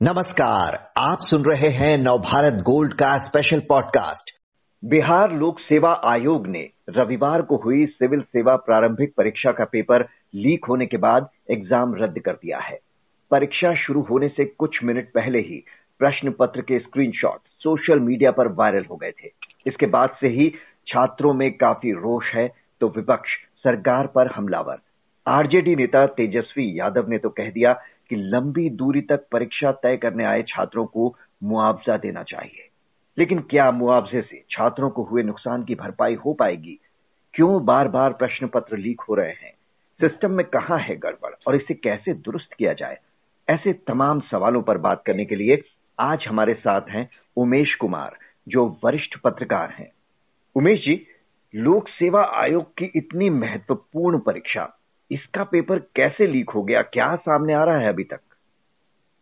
नमस्कार, आप सुन रहे हैं नवभारत गोल्ड का स्पेशल पॉडकास्ट बिहार लोक सेवा आयोग ने रविवार को हुई सिविल सेवा प्रारंभिक परीक्षा का पेपर लीक होने के बाद एग्ज़ाम रद्द कर दिया है। परीक्षा शुरू होने से कुछ मिनट पहले ही प्रश्न पत्र के स्क्रीनशॉट सोशल मीडिया पर वायरल हो गए थे। इसके बाद से ही छात्रों में काफ़ी रोष है तो विपक्ष सरकार पर हमलावर। आरजेडी नेता तेजस्वी यादव ने तो कह दिया कि लंबी दूरी तक परीक्षा तय करने आए छात्रों को मुआवजा देना चाहिए। लेकिन क्या मुआवजे से छात्रों को हुए नुकसान की भरपाई हो पाएगी? क्यों बार बार प्रश्न पत्र लीक हो रहे हैं? सिस्टम में कहा है गड़बड़? और इसे कैसे दुरुस्त किया जाए? ऐसे तमाम सवालों पर बात करने के लिए आज हमारे साथ हैं उमेश कुमार, जो वरिष्ठ पत्रकार हैं। उमेश जी, लोक सेवा आयोग की इतनी महत्वपूर्ण परीक्षा इसका पेपर कैसे लीक हो गया? क्या सामने आ रहा है अभी तक?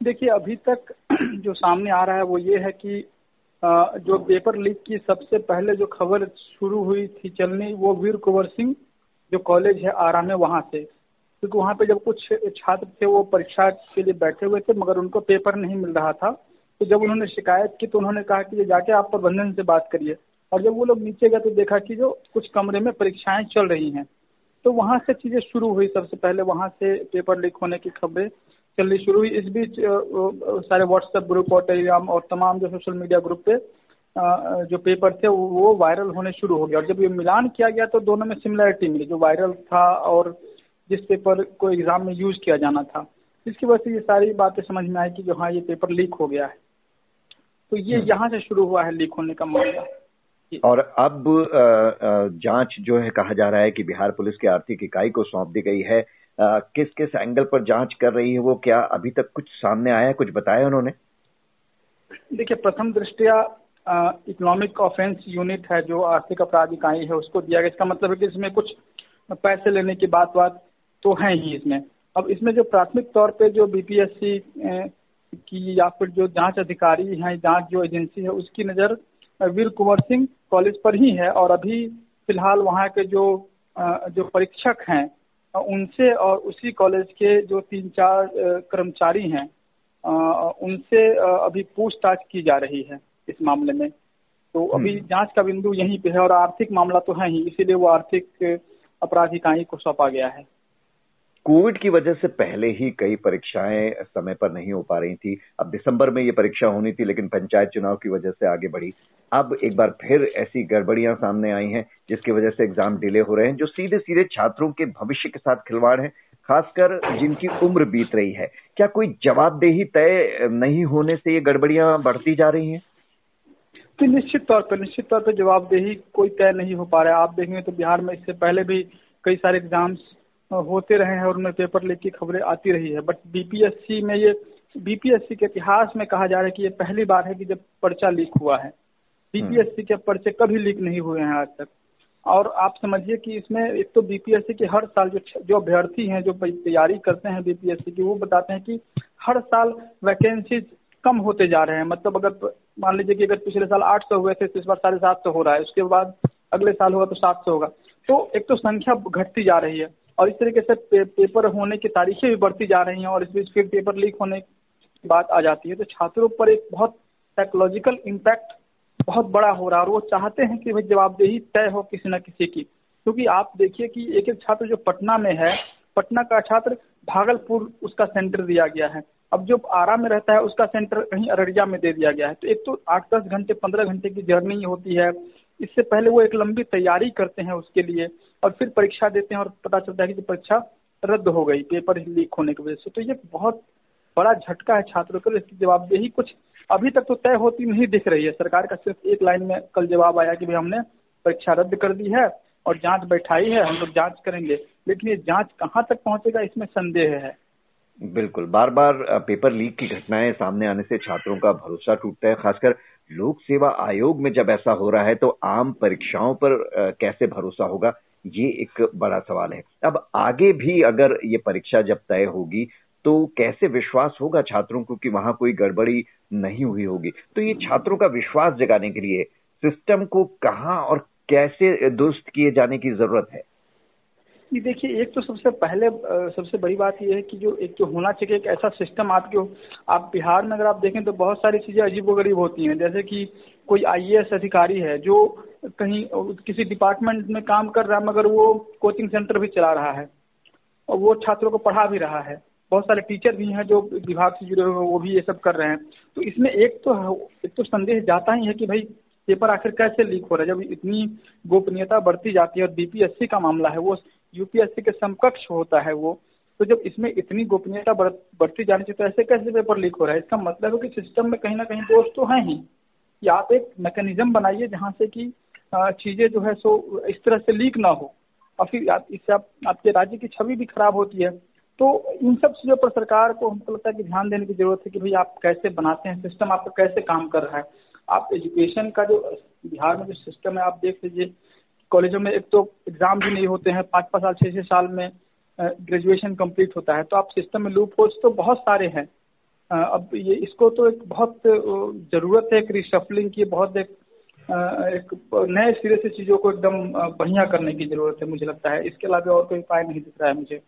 देखिए, अभी तक जो सामने आ रहा है वो ये है कि जो पेपर लीक की सबसे पहले जो खबर शुरू हुई थी चलनी, वो वीर कुंवर सिंह, जो कॉलेज है आरा में वहाँ से। क्योंकि तो वहाँ पे जब कुछ छात्र थे, वो परीक्षा के लिए बैठे हुए थे, मगर उनको पेपर नहीं मिल रहा था। तो जब उन्होंने शिकायत की तो उन्होंने कहा कि ये जाके आप प्रबंधन से बात करिए। और जब वो लोग नीचे गए तो देखा कि जो कुछ कमरे में परीक्षाएँ चल रही हैं। तो वहाँ से चीज़ें शुरू हुई सबसे पहले वहाँ से पेपर लीक होने की खबरें चलनी शुरू हुई। इस बीच सारे व्हाट्सएप ग्रुप और टेलीग्राम और तमाम जो सोशल मीडिया ग्रुप पे जो पेपर थे वो वायरल होने शुरू हो गया और जब ये मिलान किया गया तो दोनों में सिमिलरिटी मिली जो वायरल था और जिस पेपर को एग्ज़ाम में यूज़ किया जाना था। इसकी वजह से ये सारी बातें समझ में आई कि जो हाँ ये पेपर लीक हो गया है। तो ये हम्म। यहाँ से शुरू हुआ है लीक होने का मामला। और अब जाँच जो है कहा जा रहा है कि बिहार पुलिस की आर्थिक इकाई को सौंप दी गई है। किस किस एंगल पर जाँच कर रही है वो, क्या अभी तक कुछ सामने आया कुछ बताया उन्होंने? देखिए, प्रथम दृष्टिया इकोनॉमिक ऑफेंस यूनिट है जो आर्थिक अपराध इकाई है, उसको दिया गया। इसका मतलब है कि इसमें कुछ पैसे लेने की बात बात तो है ही इसमें। अब इसमें जो प्राथमिक तौर पे जो बीपीएससी की या फिर जो जाँच अधिकारी हैं, जाँच जो एजेंसी है, उसकी नज़र वीर कुंवर सिंह कॉलेज पर ही है और अभी फ़िलहाल वहाँ के जो जो परीक्षक हैं उनसे और उसी कॉलेज के जो तीन चार कर्मचारी हैं उनसे अभी पूछताछ की जा रही है इस मामले में तो अभी हम्म। जाँच का बिंदु यहीं पे है और आर्थिक मामला तो है ही इसीलिए वो आर्थिक अपराध इकाई को सौंपा गया है कोविड की वजह से पहले ही कई परीक्षाएँ समय पर नहीं हो पा रही थी। अब दिसंबर में ये परीक्षा होनी थी, लेकिन पंचायत चुनाव की वजह से आगे बढ़ी। अब एक बार फिर ऐसी गड़बड़ियाँ सामने आई हैं, जिसकी वजह से एग्ज़ाम डिले हो रहे हैं, जो सीधे सीधे छात्रों के भविष्य के साथ खिलवाड़ है, खासकर जिनकी उम्र बीत रही है। क्या कोई जवाबदेही तय नहीं होने से ये गड़बड़ियाँ बढ़ती जा रही हैं? तो निश्चित तौर पर, निश्चित तौर पर जवाबदेही कोई तय नहीं हो पा रहा है। आप देखेंगे तो बिहार में इससे पहले भी कई सारे एग्ज़ाम्स होते रहे हैं और उनमें पेपर लीक की खबरें आती रही है। बट बीपीएससी में ये बीपीएससी के इतिहास में कहा जा रहा है कि ये पहली बार है कि जब पर्चा लीक हुआ है। बीपीएससी के पर्चे कभी लीक नहीं हुए हैं आज तक। और आप समझिए कि इसमें एक तो बीपीएससी के हर साल जो जो अभ्यर्थी हैं जो तैयारी करते हैं बीपीएससी की वो बताते हैं कि हर साल वैकेंसी कम होते जा रहे हैं। मतलब अगर मान लीजिए कि अगर पिछले साल आठ सौ हुए थे तो इस बार साढ़े सात सौ हो रहा है। उसके बाद अगले साल होगा तो सात सौ होगा। तो एक तो संख्या घटती जा रही है। और इस तरीके से पे, पेपर होने की तारीखें भी बढ़ती जा रही हैं और इस बीच फिर पेपर लीक होने की बात आ जाती है। तो छात्रों पर एक बहुत साइकोलॉजिकल इम्पैक्ट बहुत बड़ा हो रहा है और वो चाहते हैं कि भाई जवाबदेही तय हो किसी न किसी की। क्योंकि आप देखिए कि एक एक छात्र जो पटना में है पटना का छात्र भागलपुर उसका सेंटर दिया गया है। अब जो आरा में रहता है उसका सेंटर कहीं अररिया में दे दिया गया है। तो एक तो आठ दस घंटे पंद्रह घंटे की जर्नी होती है। इससे पहले वो एक लंबी तैयारी करते हैं उसके लिए और फिर परीक्षा देते हैं और पता चलता है कि परीक्षा रद्द हो गई, पेपर लीक होने की वजह से। तो ये बहुत बड़ा झटका है छात्रों के इसकी जवाबदेही कुछ अभी तक तो तय होती नहीं दिख रही है। सरकार का सिर्फ़ एक लाइन में कल जवाब आया कि भाई हमने परीक्षा रद्द कर दी है और जाँच बैठाई है, हम लोग जाँच करेंगे, लेकिन ये जाँच कहाँ तक पहुंचेगा, इसमें संदेह है। बिल्कुल बार बार पेपर लीक की घटनाएँ सामने आने से छात्रों का भरोसा टूटता है, खासकर लोक सेवा आयोग में जब ऐसा हो रहा है तो आम परीक्षाओं पर कैसे भरोसा होगा? ये एक बड़ा सवाल है। अब आगे भी अगर ये परीक्षा जब तय होगी तो कैसे विश्वास होगा छात्रों को कि वहाँ कोई गड़बड़ी नहीं हुई होगी? तो ये छात्रों का विश्वास जगाने के लिए सिस्टम को कहाँ और कैसे दुरुस्त किए जाने की ज़रूरत है? जी देखिए, एक तो सबसे पहले सबसे बड़ी बात यह है कि जो एक जो होना चाहिए एक ऐसा सिस्टम आपके आप बिहार में अगर आप देखें तो बहुत सारी चीज़ें अजीब गरीब होती हैं। जैसे कि कोई आईएएस अधिकारी है जो कहीं किसी डिपार्टमेंट में काम कर रहा है, मगर वो कोचिंग सेंटर भी चला रहा है और वो छात्रों को पढ़ा भी रहा है। बहुत सारे टीचर भी हैं जो विभाग से जुड़े हुए वो भी ये सब कर रहे हैं। तो इसमें एक तो एक तो संदेश जाता ही है कि भाई पेपर आखिर कैसे लीक हो रहा है? जब इतनी गोपनीयता बढ़ती जाती है और बीपीएससी का मामला है, वो यूपीएससी के समकक्ष होता है वो तो जब इसमें इतनी गोपनीयता बढ़ती जानी चाहिए तो ऐसे कैसे पेपर लीक हो रहा है? इसका मतलब है कि सिस्टम में कहीं ना कहीं दोष तो है ही। कि आप एक मैकेनिज्म बनाइए जहाँ से कि चीज़ें जो है सो, इस तरह से लीक ना हो। और फिर इससे आप, आपके राज्य की छवि भी खराब होती है। तो इन सब चीज़ों पर सरकार को हमको लगता है कि ध्यान देने की ज़रूरत है कि भाई आप कैसे बनाते हैं सिस्टम आपका कैसे काम कर रहा है। आप एजुकेशन का जो, बिहार में जो सिस्टम है, आप देख लीजिए कॉलेजों में एक तो एग्ज़ाम भी नहीं होते हैं पाँच पाँच साल छः छः साल में ग्रेजुएशन कंप्लीट होता है। तो आप सिस्टम में लूप होल्स तो बहुत सारे हैं। अब ये इसको तो एक बहुत ज़रूरत है, एक रिशफलिंग की, बहुत एक एक नए सिरे से चीज़ों को एकदम बढ़िया करने की ज़रूरत है, मुझे लगता है। इसके अलावा और कोई उपाय नहीं दिख रहा है मुझे।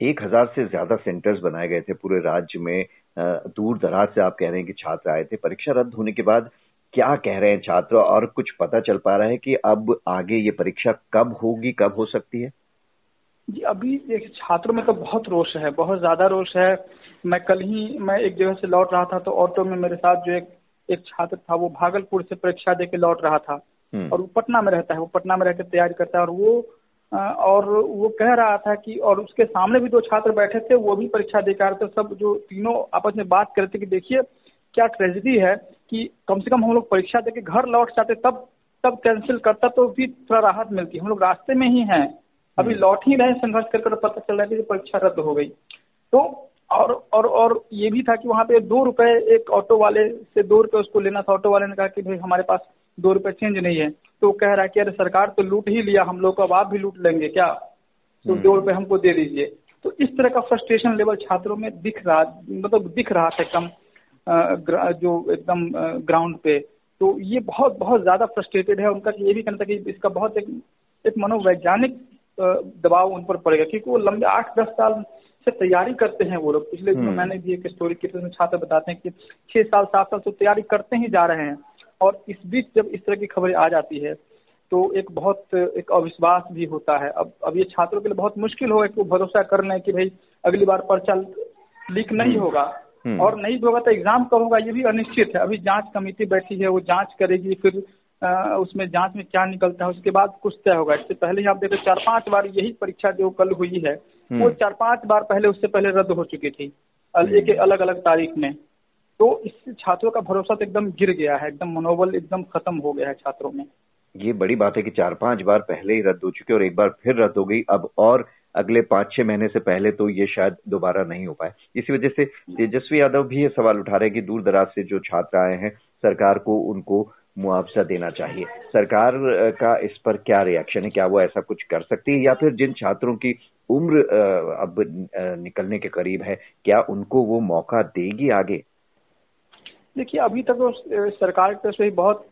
एक हज़ार से ज़्यादा सेंटर्स बनाए गए थे पूरे राज्य में। दूर दराज से आप कह रहे हैं कि छात्र आए थे। परीक्षा रद्द होने के बाद क्या कह रहे हैं छात्र? और कुछ पता चल पा रहा है कि अब आगे ये परीक्षा कब होगी कब हो सकती है? जी अभी देखिए छात्रों में तो बहुत रोष है बहुत ज़्यादा रोष है। मैं कल ही मैं एक जगह से लौट रहा था तो ऑटो में मेरे साथ जो एक एक छात्र था वो भागलपुर से परीक्षा दे के लौट रहा था। हम्म। और वो पटना में रहता है वो पटना में रहकर तैयारी करता है। और वो और वो कह रहा था कि और उसके सामने भी दो छात्र बैठे थे वो भी परीक्षा दे रहे थे। सब जो तीनों आपस में बात करते थे कि देखिए क्या ट्रेजिडी है? कि कम से कम हम लोग परीक्षा दे के घर लौट जाते तब तब कैंसिल करता तो भी थोड़ा राहत मिलती। हम लोग रास्ते में ही हैं। अभी हम्म। लौट ही रहे संघर्ष कर पता चल रहा है कि परीक्षा रद्द हो गई। तो और और और ये भी था कि वहाँ पे दो रुपए एक ऑटो वाले से दो रुपए उसको लेना था। ऑटो वाले ने कहा कि भाई हमारे पास दो रुपए चेंज नहीं है। तो कह रहा है कि अरे सरकार तो लूट ही लिया हम लोग को अब आप भी लूट लेंगे क्या? तो हम्म। दो रुपए हमको दे दीजिए। तो इस तरह का फ्रस्ट्रेशन लेवल छात्रों में दिख रहा मतलब दिख रहा था एकदम जो एकदम ग्राउंड पे तो ये बहुत बहुत ज़्यादा फ्रस्ट्रेटेड है उनका ये भी कहना था कि इसका बहुत एक एक मनोवैज्ञानिक दबाव उन पर पड़ेगा क्योंकि वो लंबे आठ दस साल से तैयारी करते हैं वो लोग पिछले दिनों हम्म। मैंने भी एक स्टोरी की तो छात्र बताते हैं कि छह साल सात साल से तैयारी करते ही जा रहे हैं और इस बीच जब इस तरह की खबरें आ जाती है तो एक बहुत एक अविश्वास भी होता है अब अब ये छात्रों के लिए बहुत मुश्किल होगा कि वो भरोसा कर लें कि भाई अगली बार पर्चा लीक नहीं हम्म। होगा। और नहीं होगा तो एग्ज़ाम कब होगा ये भी अनिश्चित है। अभी जाँच कमेटी बैठी है वो जाँच करेगी फिर आ, उसमें जाँच में क्या निकलता है उसके बाद कुछ तय होगा। इससे पहले ही आप देखो चार पाँच बार यही परीक्षा जो कल हुई है वो हम्म। चार पाँच बार पहले उससे पहले रद्द हो चुकी थी एक अलग अलग तारीख में। तो इससे छात्रों का भरोसा तो एकदम गिर गया है एकदम मनोबल एकदम खत्म हो गया है छात्रों में। ये बड़ी बात है कि चार पाँच बार पहले ही रद्द हो चुके और एक बार फिर रद्द हो गई। अब और अगले पाँच छह महीने से पहले तो ये शायद दोबारा नहीं हो पाए। इसी वजह से तेजस्वी यादव भी ये सवाल उठा रहे हैं कि दूर दराज से जो छात्र आए हैं, सरकार को उनको मुआवजा देना चाहिए। सरकार का इस पर क्या रिएक्शन है? क्या वो ऐसा कुछ कर सकती है? या फिर जिन छात्रों की उम्र अब निकलने के करीब है, क्या उनको वो मौका देगी आगे? देखिए, अभी तक तो सरकार की तरफ़ से बहुत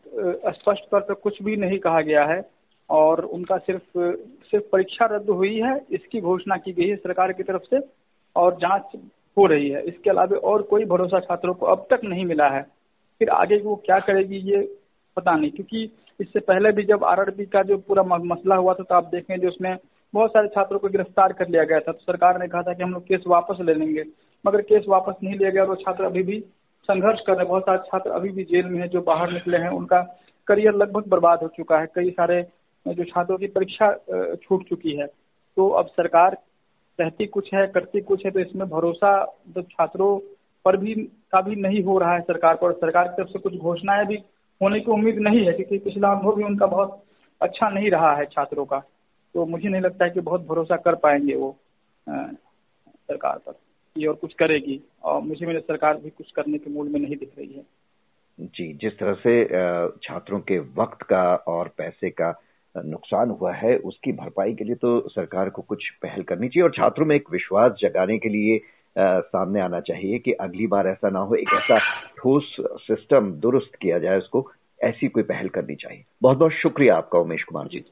स्पष्ट तौर पर कुछ भी नहीं कहा गया है। और उनका सिर्फ़ सिर्फ़ परीक्षा रद्द हुई है, इसकी घोषणा की गई है सरकार की तरफ़ से और जाँच हो रही है। इसके अलावा और कोई भरोसा छात्रों को अब तक नहीं मिला है। फिर आगे वो क्या करेगी ये पता नहीं, क्योंकि इससे पहले भी जब आरआरबी का जो पूरा मसला हुआ था तो आप देखें जो उसमें बहुत सारे छात्रों को गिरफ़्तार कर लिया गया था। तो सरकार ने कहा था कि हम लोग केस वापस ले लेंगे, मगर केस वापस नहीं लिया गया और वो छात्र अभी भी संघर्ष कर रहे हैं। बहुत सारे छात्र अभी भी जेल में हैं, जो बाहर निकले हैं। उनका करियर लगभग बर्बाद हो चुका है। कई सारे जो छात्रों की परीक्षा छूट चुकी है। तो अब सरकार कहती कुछ है, करती कुछ है तो इसमें भरोसा तो छात्रों पर भी, का भी नहीं हो रहा है सरकार पर। सरकार की तरफ़ से कुछ घोषणाएँ भी होने की उम्मीद नहीं है, क्योंकि पिछला अनुभव भी उनका बहुत अच्छा नहीं रहा है छात्रों का। तो मुझे नहीं लगता है कि बहुत भरोसा कर पाएँगे वो सरकार पर। ये और कुछ करेगी, और मुझे मेरी सरकार भी कुछ करने के मूड में नहीं दिख रही है। जी, जिस तरह से छात्रों के वक्त का और पैसे का नुकसान हुआ है उसकी भरपाई के लिए तो सरकार को कुछ पहल करनी चाहिए और छात्रों में एक विश्वास जगाने के लिए आ, सामने आना चाहिए कि अगली बार ऐसा ना हो एक ऐसा ठोस सिस्टम दुरुस्त किया जाए उसको ऐसी कोई पहल करनी चाहिए। बहुत बहुत शुक्रिया आपका उमेश कुमार जी।